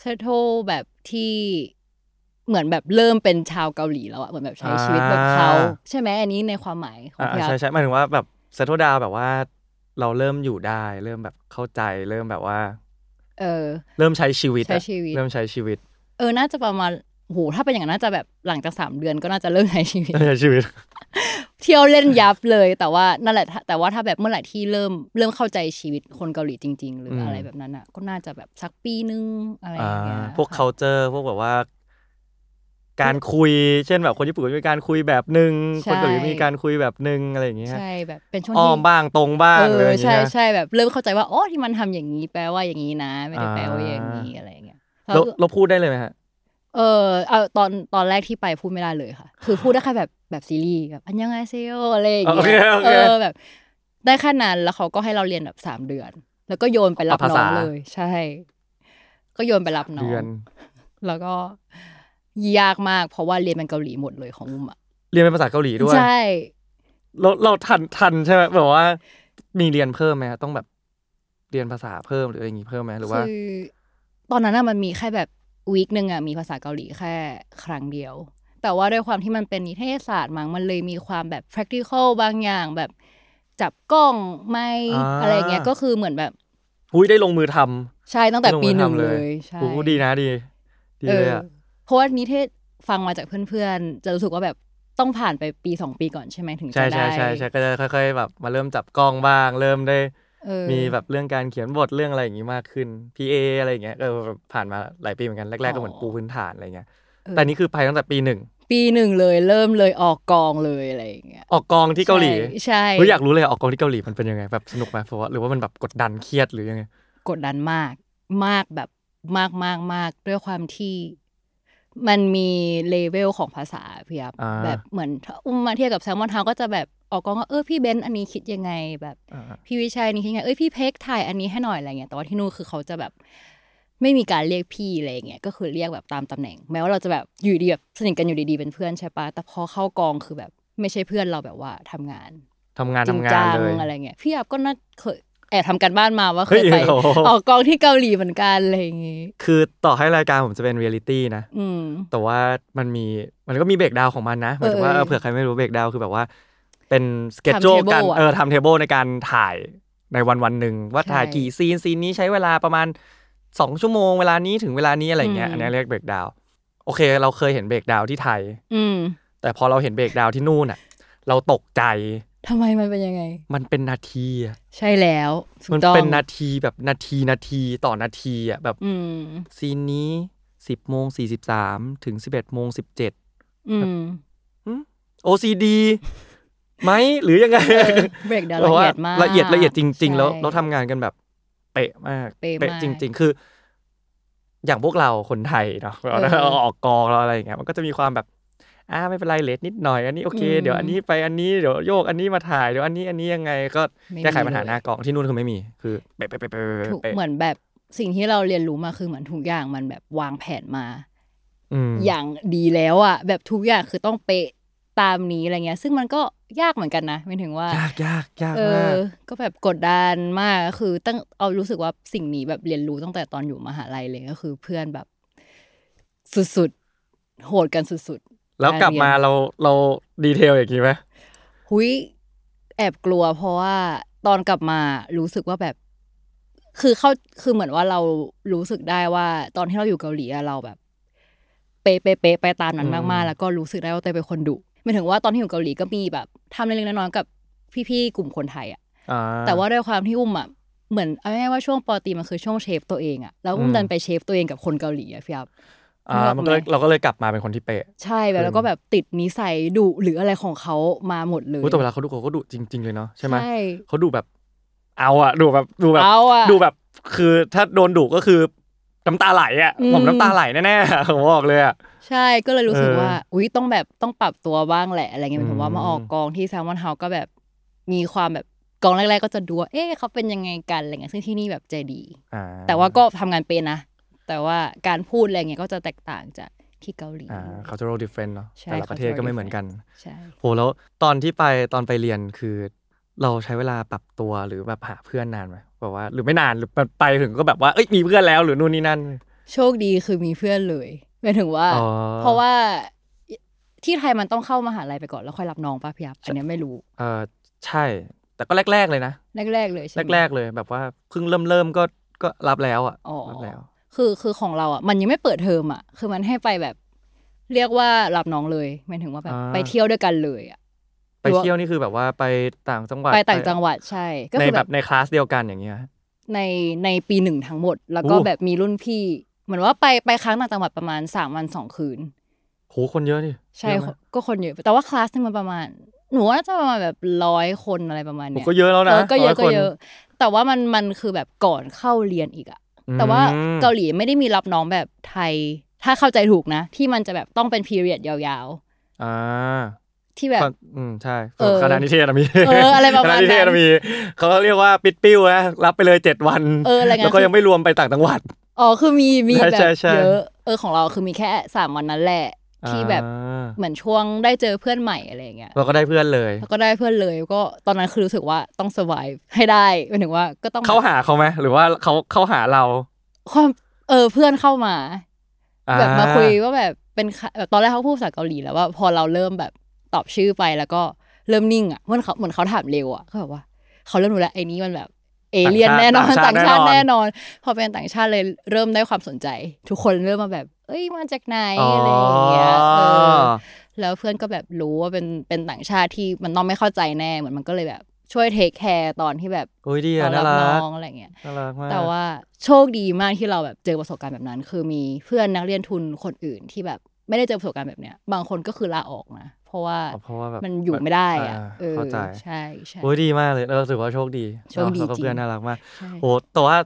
settle แบบที่เหมือนแบบเริ่มเป็นชาวเกาหลีแล้วอะเหมือนแบบใช้ชีวิตแบบเขาใช่ไหมอันนี้ในความหมายของอ่าพี่อัพใช่ใช่หมายถึงว่าแบบเซตโตดาวแบบว่า เราเริ่มอยู่ได้ เริ่มแบบเข้าใจเริ่มแบบว่า เออ เริ่มใช้ชีวิตอะใช้ชีวิต เริ่มใช้ชีวิต เออน่าจะประมาณ โหถ้าเป็นอย่างนั้นน่าจะแบบหลังจากสามเดือนก็น่าจะเริ่มใช้ชีวิตเริ่มใช้ชีวิต เที่ยวเล่นยับเลย แต่ว่านั่นแหละถ้าแต่ว่าถ้าแบบเมื่อไหร่ที่เริ่มเริ่มเข้าใจชีวิตคนเกาหลีจริง ๆ หรืออะไรแบบนั้นอะ ก็น่าจะแบบสักปีนึงอะไรออ่าย่างเงี้ยพวกค่ะ culture พวกแบบว่าการคุยเช่นแบบคนญี่ปุ่นก็มีการคุยแบบหนึ่งใช่คนเกาหลีมีการคุยแบบหนึ่งอะไรอย่างเงี้ยใช่แบบเป็นช่วงอ้อที่มบ้างตรงบ้างเออะไรออย่างใช่เงี้ยใช่แบบเริ่มเข้าใจว่าอ๋อที่มันทำอย่างนี้แปลว่าอย่างนี้นะ ไม่ได้แปลว่าอย่างนี้อ่าอะไรอย่างเงี้ยเราเราพูดได้เลยไหมฮะ เออเอาตอนตอนแรกที่ไปพูดไม่ได้เลยค่ะ คือพูดได้แค่แบบแบบซีรีส์แบบอันยังไงเซโออะไรอย่างเงี้ยโอเคโอเคเออแบบ ได้แค่นั้นแล้วเขาก็ให้เราเรียนแบบสามเดือน แล้วก็โยนไปรับเอาภาน้อษางเลย ใช่ ก็โยนไปรับน้อเดือนงแล้วก็ยากมาก เพราะว่าเรียนเป็นเกาหลีหมดเลยของอุ้มอะเรียนเป็นภาษาเกาหลีด้วยใช่เราเราทันทันใช่ไหมแบบว่า มีเรียนเพิ่มไหมฮะต้องแบบเรียนภาษาเพิ่มหรืออะไรอย่างงี้เพิ่มไหมหรือว่าคือตอนนั้นน่ะมันมีแค่แบบ วีคหนึ่งอะมีภาษาเกาหลีแค่ครั้งเดียว แต่ว่าด้วยความที่มันเป็นนิเทศศาสตร์มั้งมันเลยมีความแบบ practical บางอย่างแบบจับกล้องไม่อ่าอะไรเงี้ยก็คือเหมือนแบบหุ้ยได้ลงมือทำใช่ตั้งแต่ได้ลปีมือหนึ่งทำเลยใช่โอ้โหดีนะดีดีเอเลยออะเพราะว่านิเทศฟังมาจากเพื่อนๆ จะรู้สึกว่าแบบต้องผ่านไปปีสองปีก่อนใช่ไหมถึงใช่จะได้ใช่ใช่ใช่ก็จะค่อย ๆ แบบมาเริ่มจับกล้องบ้าง เริ่มได้เออ มีแบบเรื่องการเขียนบทเรื่องอะไรอย่างงี้มากขึ้น PA อะไรอย่างเงี้ยเออแบบผ่านมาหลายปีเหมือนกันแรกๆก็เหมือนปูพื้นฐานอะไรเงี้ยเออแต่นี่คือไปตั้งแต่ปีหนึ่งปีหนึ่งเลยเริ่มเลยออกกองเลยอะไรอย่างเงี้ยออกกองที่เกาหลีใช่ใช่เฮ้ยอยากรู้เลยออกกองที่เกาหลีมันเป็นยังไงแบบสนุกไหมเพราะว่าหรือว่ามันแบบกดดันเครียดหรือยังไงกดดันมากมากแบบมากมากมากด้วยความที่มันมีเลเวลของภาษาพี่ครับอ่าแบบเหมือนถ้าอุ้มมาเทียบกับ Salmon House ก็จะแบบ ออกกองว่าเออพี่เบนซ์อันนี้คิดยังไงแบบอ่าพี่วิชัยนี่คิดยังไงเอ้ยพี่เพ็กถ่ายอันนี้ให้หน่อยอะไรเงี้ยแต่ว่าที่นู่นคือเขาจะแบบไม่มีการเรียกพี่อะไรเงี้ยก็คือเรียกแบบตามตำแหน่ง แม้ว่าเราจะแบบอยู่ดีแบบสนิทกันอยู่ดีๆเป็นเพื่อนใช่ปะแต่พอเข้ากองคือแบบไม่ใช่เพื่อนเราแบบว่าทำงานทำงานจริทำงงาจันงเลยอะไรเงี้ยพี่อับก็น่าเคยแอบทำการบ้านมาว่าเคเฮ้ยยไปโอ้โหออกกองที่เกาหลีเหมือนกันอะไรอย่างงี้คือต่อให้รายการผมจะเป็นเรียลิตี้นะอืมแต่ว่ามันมีมันก็มีเบรกดาวของมันนะหมายถึงว่าเออเออเผื่อใครไม่รู้เบรกดาวคือแบบว่า เป็นสเกจโจ Timetable การอะเออทำเทเบิลในการถ่ายในวันวันหนึ่งว่าใช่ถ่ายกี่ซีนซีนนี้ใช้เวลาประมาณสองชั่วโมงเวลานี้ถึงเวลานี้อะไรเงี้ยอืมอันนี้เรียกเบรกดาวโอเค เราเคยเห็นเบรกดาวที่ไทย อืมแต่พอเราเห็นเบรกดาวที่นู่นอะ เราตกใจทำไมมันเป็นยังไง มันเป็นนาทีอะใช่แล้วถูกมันต้องเป็นนาทีแบบนาทีนาทีต่อนาทีอะแบบอืมซีนนี้สิบโมงสี่สิบสามถึงสิบเอ็ดโมงสิบเจ็ดอืม OCD ไหมหรือยังไงเบรกดาวเพละราะว่าเอียดมากละเอียดละเอียดจริง ๆ แล้วใช่เราทำงานกันแบบเป๊ะมากเป๊ะมากจริง ๆ คือ อย่างพวกเราคนไทยเนาะเออเราออกกองเราอะไรอย่างเงี้ยมันก็จะมีความแบบอ่าไม่เป็นไรเลทนิดหน่อยอันนี้โอเคอืมเดี๋ยวอันนี้ไปอันนี้เดี๋ยวโยกอันนี้มาถ่ายเดี๋ยวอันนี้อันนี้ยังไงก็ไม่แก้ไขมีปัญหาเลยหน้ากองที่นู่นคือไม่มีคือเป๊ะเป๊ะเป๊ะเป๊ะถูกเป๊ะเหมือนแบบสิ่งที่เราเรียนรู้มาคือเหมือนทุกอย่างมันแบบวางแผนมาอืมอย่างดีแล้วอะแบบทุกอย่างคือต้องเป๊ะ ตามนี้อะไรเงี้ย ซึ่งมันก็ยากเหมือนกันนะไม่ถึงว่ายากยากยากเอมาอกก็แบบกดดันมากก็คือตั้งเอารู้สึกว่าสิ่งนี้แบบเรียนรู้ตั้งแต่ตอนอยู่มหาลัยเลยก็คือเพื่อนแบบ สุดๆโหดกันสุดๆแล้วกลับมาเราเราดีเทลอย่างนี้ไหมหุยแอบกลัว เพราะว่าตอนกลับมารู้สึกว่าแบบ คือเข้าคือเหมือนว่าเรารู้สึกได้ว่า ตอนที่เราอยู่เกาหลีอะเราแบบเป๊ะเป๊ะเป๊ะไปตามนั้นมากๆ แล้วก็รู้สึกได้ว่าเต้ยเป็นคนดุ หมายถึงว่าตอนที่อยู่เกาหลีก็มีแบบทำเล็กๆน้อยๆกับพี่ๆกลุ่มคนไทยอะอ่าแต่ว่าด้วยความที่อุ้มอะเหมือนเอาง่ายๆว่าช่วงปอตรีมันคือช่วงเชฟตัวเองอะแล้วอุ้อืมมดันไปเชฟตัวเองกับคนเกาหลีอะพี่อับอ่ามันก็เลยนึกออกไหมเราก็เลยกลับมาเป็นคนที่เป๊ะใช่แบบอืมแล้วก็แบบติดนิสัยดุหรืออะไรของเขามาหมดเลยอุ๊ยแต่เวลาเขาดูเขาก็ดุจริง ๆ เลยเนาะใช่ไหมใช่เขาดูแบบเอาอะดูแบบดูแบบเอาอะดูแบบคือถ้าโดนดุก็คือน้ำตาไหลอะอืมผมน้ำตาไหลแน่ๆผมบอกเลยอะ ใช่ก็เลยรู้สึกเออว่า อุ้ยต้องแบบต้องปรับตัวบ้างแหละอะไรเงี้ยหมายถึงว่าอืมมาออกกองที่แซมมอนเฮาก็แบบมีความแบบกองแรกๆก็จะดูว่าเอ๊ะเขาเป็นยังไงกันอะไรเงี้ยซึ่งที่นี่แบบใจดีอ่าแต่ว่าก็ทำงานเป็นนะ แต่ว่าการพูดอะไรเงี้ยก็จะแตกต่างจากที่เกาหลีอ่า cultural difference เนาะใช่แต่ละประเทศ cultural ก็ไม่เหมือนกันใช่โหแล้วตอนที่ไปตอนไปเรียนคือเราใช้เวลาปรับตัวหรือแบบหาเพื่อนนานไหมแบบว่า หรือไม่นานหรือไปถึงก็แบบว่าเอ้ยมีเพื่อนแล้วหรือนู่นนี่นั่น โชคดีคือมีเพื่อนเลย หมายถึงว่าอ๋อเพราะว่าที่ไทยมันต้องเข้ามหาลัยไปก่อนแล้วค่อยรับน้องป่ะพี่ยับอันเนี้ยไม่รู้เออใช่ แต่ก็แรก ๆเลยนะแรกๆเลยใช่ไหมแรกๆเลยแบบว่าเพิ่งเริ่มเริ่มก็ก็รับแล้วอะอ๋อรับแล้ว คือคือของเราอะมันยังไม่เปิดเทอมอะ คือมันให้ไปแบบ เรียกว่ารับน้องเลยหมายถึงว่าแบบอ่าไปเที่ยวด้วยกันเลยอะไปเที่ยวนี่คือแบบว่าไปต่างจังหวัดไปต่างจังหวัดใช่ก็ในคือแบแบบบในคลาสเดียวกันอย่างเงี้ยในในปีหนึ่งทั้งหมด แล้วก็โอ้แบบมีรุ่นพี่เห มือนว่าไปไปครั้งต่างจังหวัดประมาณสามวันสองคืนโหคนเยอะดิใช่เยอะไหมก็คนเยอะ แต่ว่าคลาสหนึงมันประมาณ หนูว่าน่าจะประมาณแบบร้อยคนอะไรประมาณโหเนี้ยก็เยอะแล้วนะเออก็เยอะร้ก็คนเยอะ แต่ว่ามันมันคือแบบก่อนเข้าเรียนอีกอะแต่ว่าอืมเกาหลีไม่ได้มีรับน้องแบบไทย ถ้าเข้าใจถูกนะ ที่มันจะแบบต้องเป็นพีเรียดยาวอ่าๆที่แบบก็อืมใช่เออคณะนิเทศอะมีเอออะไรประมาณคณะนิเทศนั้นอะมีเขาเรียกว่าปิดปิ้วนะรับไปเลยเจ็ดวัน เอออะไรเงี้ยแล้วก็ยังไม่รวมไปต่างจังหวัด อ๋อคือมีมีใช่แบใช่บใช่เยอะเออของเราคือมีแค่สามวันนั้นแหละที่แบบอ่าเหมือนช่วงได้เจอเพื่อนใหม่อะไรอย่างเงี้ยเราก็ได้เพื่อนเลยแล้วก็ได้เพื่อนเลยก็ตอนนั้นคือรู้สึกว่าต้อง survive ให้ได้หมายถึงว่าก็ต้องเขาหาเขาไหมหรือว่าเขาเขาหาเราความเออเพื่อนเข้ามาอ่แบบมาคุยว่าแบบเป็นใครแบบตอนแรกเขาพูดภาษาเกาหลีแล้วว่าพอเราเริ่มแบบตอบชื่อไปแล้วก็เริ่มนิ่งอะเหมือนเขาเหมือนเขาถามเร็วอะเขาแบบว่าเขาเริ่มรู้แล้วไอ้นี้มันแบบ เอเลี่ยนแน่นอนต่างชาติแน่นอน พอเป็นต่างชาติเลยเริ่มได้ความสนใจ ทุกคนเริ่มมาแบบ เอ้ยมาจากไหนอ๋อออะไรอย่างเงี้ยเออแล้วเพื่อนก็แบบรู้ว่าเป็นเป็นต่างชาติที่มันต้องไม่เข้าใจแน่เหมือนมันก็เลยแบบช่วยเทคแคร์ตอนที่แบบโอ้ยดีตอะอนน่ารับรักน้องอะไรเงี้ยน่ารักมากแต่ว่าโชคดีมากที่เราแบบเจอประสบการณ์แบบนั้น คือมีเพื่อนนักเรียนทุนคนอื่นที่แบบ ไม่ได้เจอประสบการณ์แบบเนี้ย บางคนก็คือลาออกนะ เพราะว่าอ๋อเพราะว่าแบบมันอยู่ไม่ได้อะอ่าเออเข้าใจใช่ใช่โอ้ยดีมากเลยเราถือว่าโชคดีโชคดีเนอะแล้วก็จริงเพื่อนน่ารักมากใช่โอ้แต่ว่า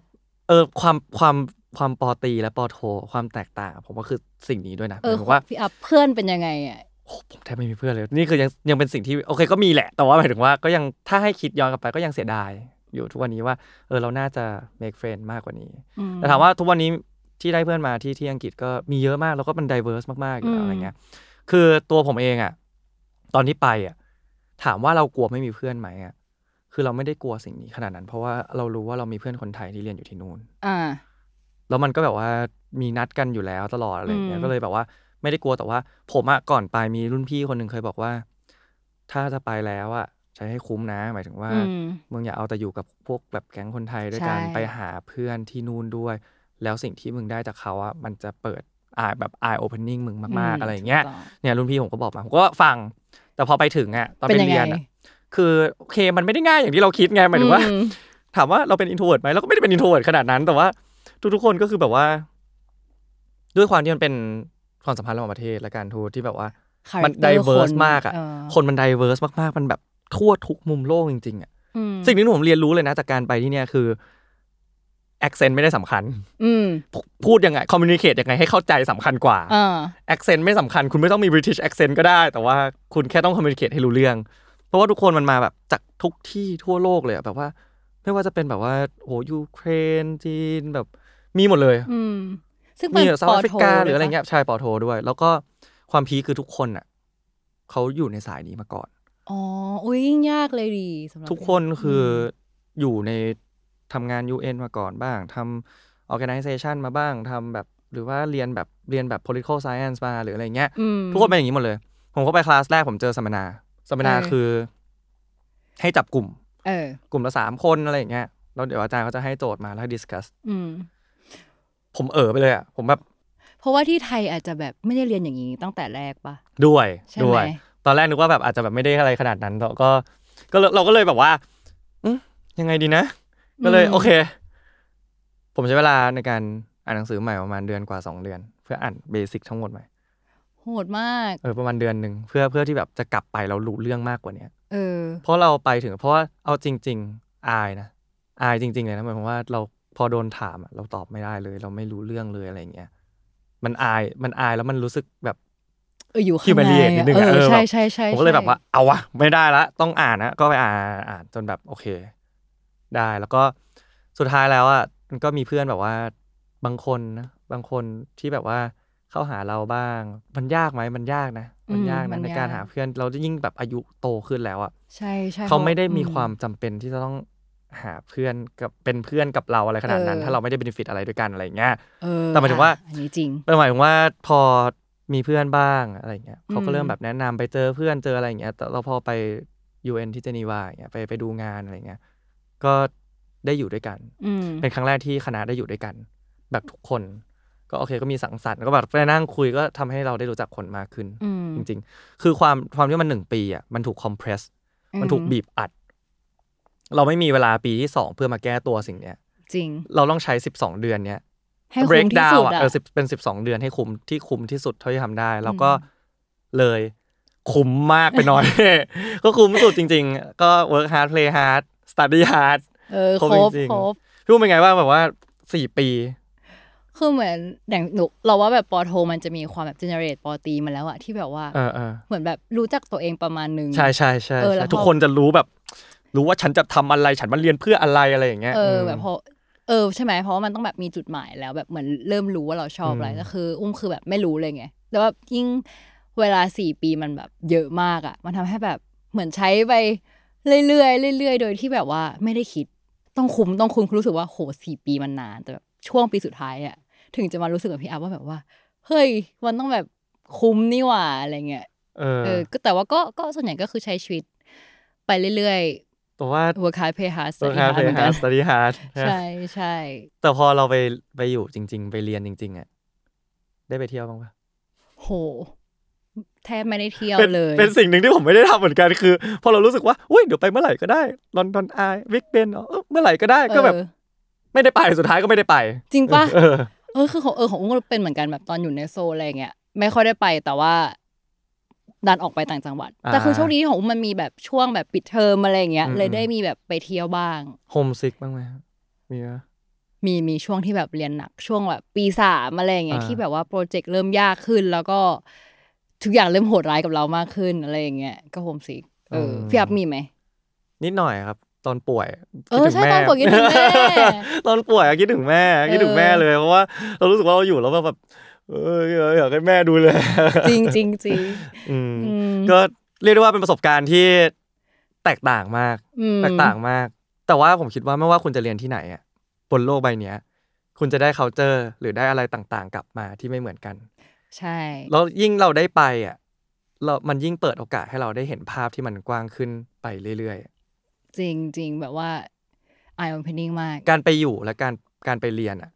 เออความความความปอตรีและปอโท ความแตกต่าง ผมว่าคือสิ่งนี้ด้วยนะหเออมายถึงว่าพี่อัพเพื่อนเป็นยังไงอะโอ้ผมแทบไม่มีเพื่อนเลย นี่คือยังยังเป็นสิ่งที่โอเคก็มีแหละ แต่ว่าหมายถึงว่าก็ยังถ้าให้คิดย้อนกลับไปก็ยังเสียดายอยู่ทุกวันนี้ว่า เออเราน่าจะ make friend มากกว่านี้อืมแต่ถามว่าทุกวันนี้ ที่ได้เพื่อนมาที่ที่อังกฤษก็มีเยอะมากแล้วก็มัน diverse มากๆอยู่แล้วอืมอะไรเงี้ย คือตัวผมเองอะ ตอนที่ไปอะ ถามว่าเรากลัวไม่มีเพื่อนไหมอะคือเราไม่ได้กลัวสิ่งนี้ขนาดนั้น เพราะว่าเรารู้ว่าเรามีเพื่อนคนไทยที่เรียนอยู่ที่นู่นอ่าแล้วมันก็แบบว่ามีนัดกันอยู่แล้วตลอดอะไรอย่างเงี้ยอืมก็เลยแบบว่า ไม่ได้กลัวแต่ว่า ผมอะก่อนไปมีรุ่นพี่คนหนึ่งเคยบอกว่า ถ้าจะไปแล้วอะใช้ให้คุ้มนะ หมายถึงว่าอืมมึงอย่าเอาแต่อยู่กับพวกแบบแก๊งคนไทยด้วยกันใช่ไปหาเพื่อนที่นู่นด้วย แล้วสิ่งที่มึงได้จากเขาอะมันจะเปิดอายแบบ eye opening มึงมาก ๆ อะไรอย่างเงี้ยถูกต้องเนี่ยรุ่นพี่ผมก็บอกมาผมก็ฟัง แต่พอไปถึงอะตอนเป็ไปนยังไงเรียนอะคือโอเคมันไม่ได้ง่ายอย่างที่เราคิดไงหมายถึงว่าอืมถามว่าเราเป็น introvert ไหมเราก็ไม่ได้เป็น introvert ขนาดนั้น แต่ว่าทุกๆคนก็คือแบบว่า ด้วยความที่มันเป็นความสัมพันธ์ระหว่างประเทศและการทูตที่แบบว่า มัน character diverse คนมากอะเออคนมัน diverse มากๆ มันแบบทั่วทุกมุมโลกจริงๆอะอืมสิ่งที่ผมเรียนรู้เลยนะจากการไปที่เนี่ยคือ accent ไม่ได้สำคัญ อืมพูดยังไง communicate ยังไงให้เข้าใจสำคัญกว่าอ่า accent ไม่สำคัญ คุณไม่ต้องมี British accent ก็ได้ แต่ว่าคุณแค่ต้องคอมมิวนิเคตให้รู้เรื่อง เพราะว่าทุกคนมันมาแบบจากทุกที่ทั่วโลกเลยอะแบบว่า ไม่ว่าจะเป็นแบบว่าโหยูเครนจีนแบบมีหมดเลย อืมซึ่งมีเป็นเซาท์แอฟริกาปโทหรืออะไรด้วยปเงี้ยใช่ปอโทด้วย แล้วก็ความพีคคือทุกคนอะเขาอยู่ในสายนี้มาก่อน อ๋อ อุ้ยยิ่งยากเลยดีสำหรับทุกคนคืออยู่ใน ทำงาน UN มาก่อนบ้างทำ organization มาบ้างทำแบบหรือว่าเรียนแบบเรียนแบบ political science มาหรืออะไรเงี้ยอืมทุกคนเป็นอย่างนี้หมดเลย ผมก็ไปคลาสแรกผมเจอสัมมนา สัมมนาเออคือ ให้จับกลุ่มเออกลุ่มละสามคนอะไรอย่างเงี้ยแล้วเดี๋ยวอาจารย์เขาจะให้โจทย์มาแล้วให้ discuss อืมผมเออไปเลยอะผมแบบ เพราะว่าที่ไทยอาจจะแบบไม่ได้เรียนอย่างนี้ตั้งแต่แรกปะด้วยใช่ไหมด้วย ตอนแรกนึกว่าแบบอาจจะแบบไม่ได้อะไรขนาดนั้นแต่ก็ ก็เลยเราก็เลยแบบว่าอืมยังไงดีนะ ก็เลย โอเค ผมใช้เวลาในการอ่านหนังสือใหม่ประมาณเดือนกว่าสองเดือน เพื่ออ่าน basic ทั้งหมดใหม่โหดมาก เออประมาณเดือนหนึ่งเพื่อเพื่อที่แบบจะกลับไปเรารู้เรื่องมากกว่าเนี้ยเออ เพราะเราไปถึง เพราะว่าเอาจริง ๆ อายนะอายจริง ๆ เลยนะหมายความว่าเราพอโดนถามอะเราตอบไม่ได้เลย เราไม่รู้เรื่องเลยอะไรอย่างเงี้ยมันอายมันอายแล้วมันรู้สึกแบบเอออยู่ข้างใน humiliate นิดนึงเออะอเออใช่แบบใช่ใช่ผมก็เลยใช่แบบว่าเอาวะไม่ได้ละต้องอ่านนะก็ไปอ่านอ่านจนแบบโอเค ได้ แล้วก็สุดท้ายแล้วอะมันก็มีเพื่อนแบบว่าบางคนนะบางคนที่แบบว่าเข้าหาเราบ้าง มันยากไหมมันยากนะ มันยากอืมมันะนในการยากหาเพื่อนเราจะยิ่งแบบอายุโตขึ้นแล้วอะใช่ใช่เขาไม่ได้มีอืความจำเป็นที่จะต้องหาเพื่อนกับเป็นเพื่อนกับเราอะไรขนาดนั้นเออถ้าเราไม่ได้เบนฟิตอะไรด้วยกันอะไรอย่างเงี้ยเออแต่หมายถึงว่าอันนี้จริงเป็นหมายถึงว่าพอมีเพื่อนบ้างอะไรเงี้ยเขาก็อืมเริ่มแบบแนะนำไปเจอเพื่อนเจออะไรอย่างเงี้ยแต่เราพอไป UN ที่เจนีวาอย่างเงี้ยไปไปดูงานอะไรเงี้ย ก็ได้อยู่ด้วยกันอืมเป็นครั้งแรกที่คณะได้อยู่ด้วยกัน แบบทุกคน ก็โอเคก็มีสังสรรค์ก็แบบไปนั่งคุยก็ทำให้เราได้รู้จักคนมากขึ้นอืมจริง ๆ คือความความที่มันหนึ่งปีอะมันถูกคอมเพรสมันถูกบีบอัด เราไม่มีเวลาปีที่สองเพื่อมาแก้ตัวสิ่งเนี้ยจริง เราต้องใช้สิบสองเดือนเนี้ยให้คุ้ break มที่ down สุดอะอะเออ10เป็นสิบสองเดือนให้คุ้มที่คุ้มที่สุดเท่าที่ทำได้ แล้วก็เลยคุ้มมากไปหน่อย ก็คุ้มสุดจริง ๆ ก็ work hard play hard study hard เออครบครบจริงๆครบพี่อุ้มเป็นไงบ้างแบบว่าสี่ปี คือเหมือนอย่างหนูเราว่าแบบปอโทมันจะมีความแบบเจเนเรตปอตีมาแล้วอะที่แบบว่าเออเออเหมือนแบบรู้จักตัวเองประมาณนึงใช่ใช่ใช่เออแล้ใช่วพอทุกคนจะรู้แบบ รู้ว่าฉันจะทำอะไรฉันมาเรียนเพื่ออะไรอะไรอย่างเงี้ยเออมแบบพอเออใช่ไหมเพราะว่ามันต้องแบบมีจุดหมายแล้วแบบเหมือนเริ่มรู้ว่าเราชอบอะไรอืมแต่คือ อุ้มคือแบบไม่รู้เลยไงแต่ว่ายิ่งเวลาสี่ปีมันแบบเยอะมากอะมันทำให้แบบเหมือนใช้ไป เรื่อยๆเรื่อยๆ โดยที่แบบว่าไม่ได้คิดต้องคุ้มต้องคุ้มรู้สึกว่าโหสี่ปีมันนาน แต่แบบช่วงปีสุดท้ายอะถึงจะมารู้สึกกับพี่อาว่าแบบว่า เฮ้ยมันต้องแบบคุ้มนี่หว่าอะไรเงี้ยเออเออก็แต่ว่าก็ก็ส่วนใหญ่ก็คือใช้ชีวิต ไปเรื่อยแต่ว่าๆ work hard play hard ตัว study ฮาร์ hard เหมือนกันสต u d y hard ใช่ใช่แต่พอเราไปไปอยู่จริง ๆ ไปเรียนจริง ๆอะได้ไปเที่ยวบ้างปะโห แทบไม่ได้เที่ยวเป็นเลย เป็นสิ่งหนึ่งที่ผมไม่ได้ทำเหมือนกันคือ พอเรารู้สึกว่าอุ้ยเดี๋ยวไปเมื่อไหร่ก็ได้ลอนดอนไอวิกเบนเมื่อไหร่ก็ได้ก็แบบเออไม่ได้ไปสุดท้ายก็ไม่ได้ไป จริงปะเออเออคือของเออของอุ้มก็เป็นเหมือนกันแบบตอนอยู่ในโซลอะไรเงี้ยไม่ค่อยได้ไปแต่ว่าดันออกไปต่างจังหวัดอ่าแต่คือโชคดีที่ของอุ้มมันมีแบบช่วงแบบปิดเทอมอะไรเงี้ยอืมเลยได้มีแบบไปเที่ยวบ้างhomesick บ้างไหมครับมีไหมมีมีช่วงที่แบบเรียนหนักช่วงแบบปีสามอะไรเงี้ยอ่าที่แบบว่าโปรเจกต์เริ่มยากขึ้นแล้วก็ ทุกอย่างเริ่มโหดร้ายกับเรามากขึ้นอะไรอย่างเงี้ยก็ homesick เออพี่อัพมีไหมนิดหน่อยครับ ตอนป่วยเออคิดถึงใช่แม่ตอนป่วยคิดถึงแม่ตอนป่วยอะคิดถึงแม่คิดถึงแม่เลยเพราะว่าเรารู้สึกว่าเราอยู่แล้วแบบเอออยากให้แม่ดูแลจริงจริงจริงอืมอืมก็เรียกได้ว่าเป็นประสบการณ์ที่แตกต่างมากอืมแตกต่างมาก แต่ว่าผมคิดว่าไม่ว่าคุณจะเรียนที่ไหนอะบนโลกใบเนี้ย คุณจะได้ culture หรือได้อะไรต่างๆ กลับมาที่ไม่เหมือนกัน ใช่แล้วยิ่งเราได้ไปอะเรามันยิ่งเปิดโอกาสให้เราได้เห็นภาพที่มันกว้างขึ้นไปเรื่อยจริงจริงแบบว่า eye opening มากๆการไปอยู่และการการไปเรียนอะ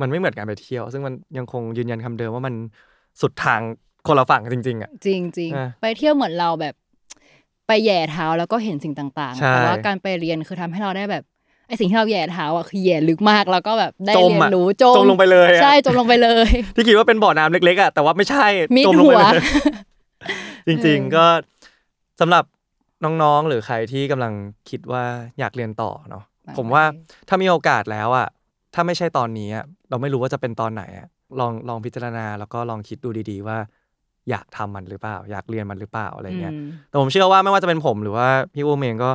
มันไม่เหมือนการไปเที่ยว ซึ่งมันยังคงยืนยันคำเดิมว่ามันสุดทางคนละฝั่งจริง ๆอะจริงจริงอะไปเที่ยวเหมือนเราแบบ ไปแหย่เท้าแล้วก็เห็นสิ่งต่างๆใช่แต่ว่าการไปเรียนคือทำให้เราได้แบบ ไอสิ่งที่เราแหย่เท้าอะคือแหย่ลึกมากแล้วก็แบบได้จมเรียนอะรู้จมจมลงไปเลยอะใช่จมลงไปเลย ที่คิดว่าเป็นบ่อน้ำเล็กๆอะแต่ว่าไม่ใช่มิดจมลงหัไปวเลยจริงเออๆก็สำหรับน้องๆหรือใครที่กำลังคิดว่าอยากเรียนต่อเนาะผมว่าถ้ามีโอกาสแล้วอะถ้าไม่ใช่ตอนนี้อะเราไม่รู้ว่าจะเป็นตอนไหนอะลองลองพิจารณาแล้วก็ลองคิดดูดี ๆ ว่า อยากทำมันหรือเปล่า อยากเรียนมันหรือเปล่าอะไรเงี้ยอืมแต่ผมเชื่อว่าไม่ว่าจะเป็นผมหรือว่าพี่อุ้มเองก็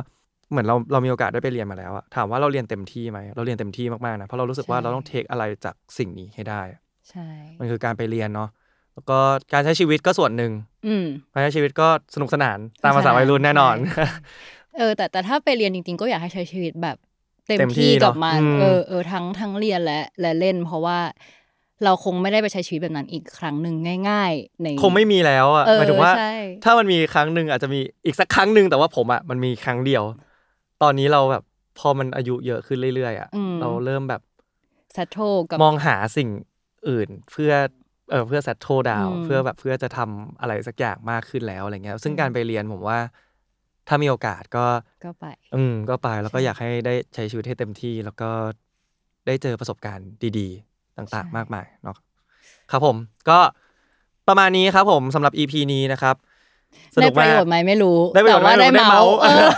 เหมือนเราเรามีโอกาสได้ไปเรียนมาแล้วอะถามว่าเราเรียนเต็มที่ไหมเราเรียนเต็มที่มากๆนะเพราะเรารู้สึกว่าใช่เราต้องเทคอะไรจากสิ่งนี้ให้ได้ใช่มันคือการไปเรียนเนาะแล้วก็การใช้ชีวิตก็ส่วนหนึ่งอืมการใช้ชีวิตก็สนุกสนานตามภาษาวัยรุ่นแน่นอนใช่เออ แต่แต่ถ้าไปเรียนจริง ๆ ก็อยากให้ใช้ชีวิตแบบ เต็มเต็มที่ที่กับเนอะมันอืมเออเออทั้งทั้งเรียนและและเล่น เพราะว่าเราคงไม่ได้ไปใช้ชีวิตแบบนั้นอีกครั้งหนึ่งง่ายๆในคงไม่มีแล้วอะเออหมายถึงว่าใช่ถ้ามันมีครั้งหนึ่งอาจจะมีอีกสักครั้งหนึ่งแต่ว่าผมอะมันมีครั้งเดียว ตอนนี้เราแบบพอมันอายุเยอะขึ้นเรื่อยๆอะอืม เราเริ่มแบบ s ซ t โทกับมองหาสิ่งอื่นเพื่อเออเพื่อ settle down อืมเพื่อแบบเพื่อจะทำอะไรสักอย่างมากขึ้นแล้วอะไรเงี้ย ซึ่งการไปเรียนผมว่า ถ้ามีโอกาสก็ ก็ไป อืมก็ไปแล้วก็ใช่อยากให้ได้ใช้ชีวิตให้เต็มที่ แล้วก็ได้เจอประสบการณ์ดีๆ ต่างใช่ ๆ มากมายเนาะครับผมก็ประมาณนี้ครับผมสำหรับ EP นี้นะครับ สได้นุกประมากโยชน์ไหมไม่รู้ ได้ประโยชน์แต่ว่าไหมได้ได้เมาส์เมาส์ เออ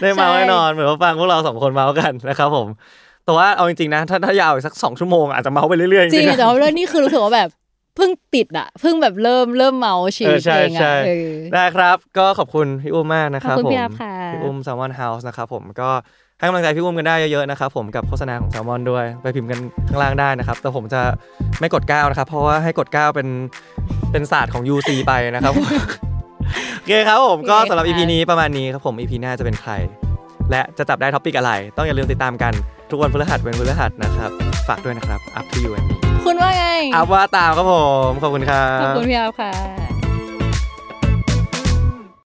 ได้เมาส์ใช่แน่นอนเหมือนว่าฟังพวกเราสองคนเมาส์กันนะครับผมแต่ว่าเอาจริงๆนะถ้าถ้ายาวอีกสักสองชั่วโมงอาจจะเมาส์ไปเรื่อยๆจริงๆนะแต่ว่าเรื่องนี้คือรู้สึกว่าแบบเพิ่งติดอะเพิ่งแบบเริ่มเริ่มเมาชีวิตเออใช่เองใช่อะเออไดครับ ก็ขอบคุณพี่อุ้มมากนะครับขอบคุณผมพี่อัพค่ะพี่อุ้ม Salmon House นะครับผมก็ให้กำลังใจพี่อุ้มกันได้เยอะๆนะครับผมกับโฆษณาของแซลมอนด้วย ไปพิมพ์กันข้างล่างได้นะครับ แต่ผมจะไม่กดก้าวนะครับ เพราะว่าให้กดก้าวเป็นเป็นศาสตร์ของ UC ไปนะครับ โอเคครับผมก็สำหรับ EP นี้ประมาณนี้ครับผม EP หน้าจะเป็นใคร และจะจับได้ topic อะไร ต้องอย่าลืมติดตามกันทุกวันพฤหัสเป็นพฤหัสนะครับ ฝากด้วยนะครับ up to you and me คุณว่าไงอัพว่าตามครับผม ขอบคุณครัขอบบคุณพี่อาร์ค่ะ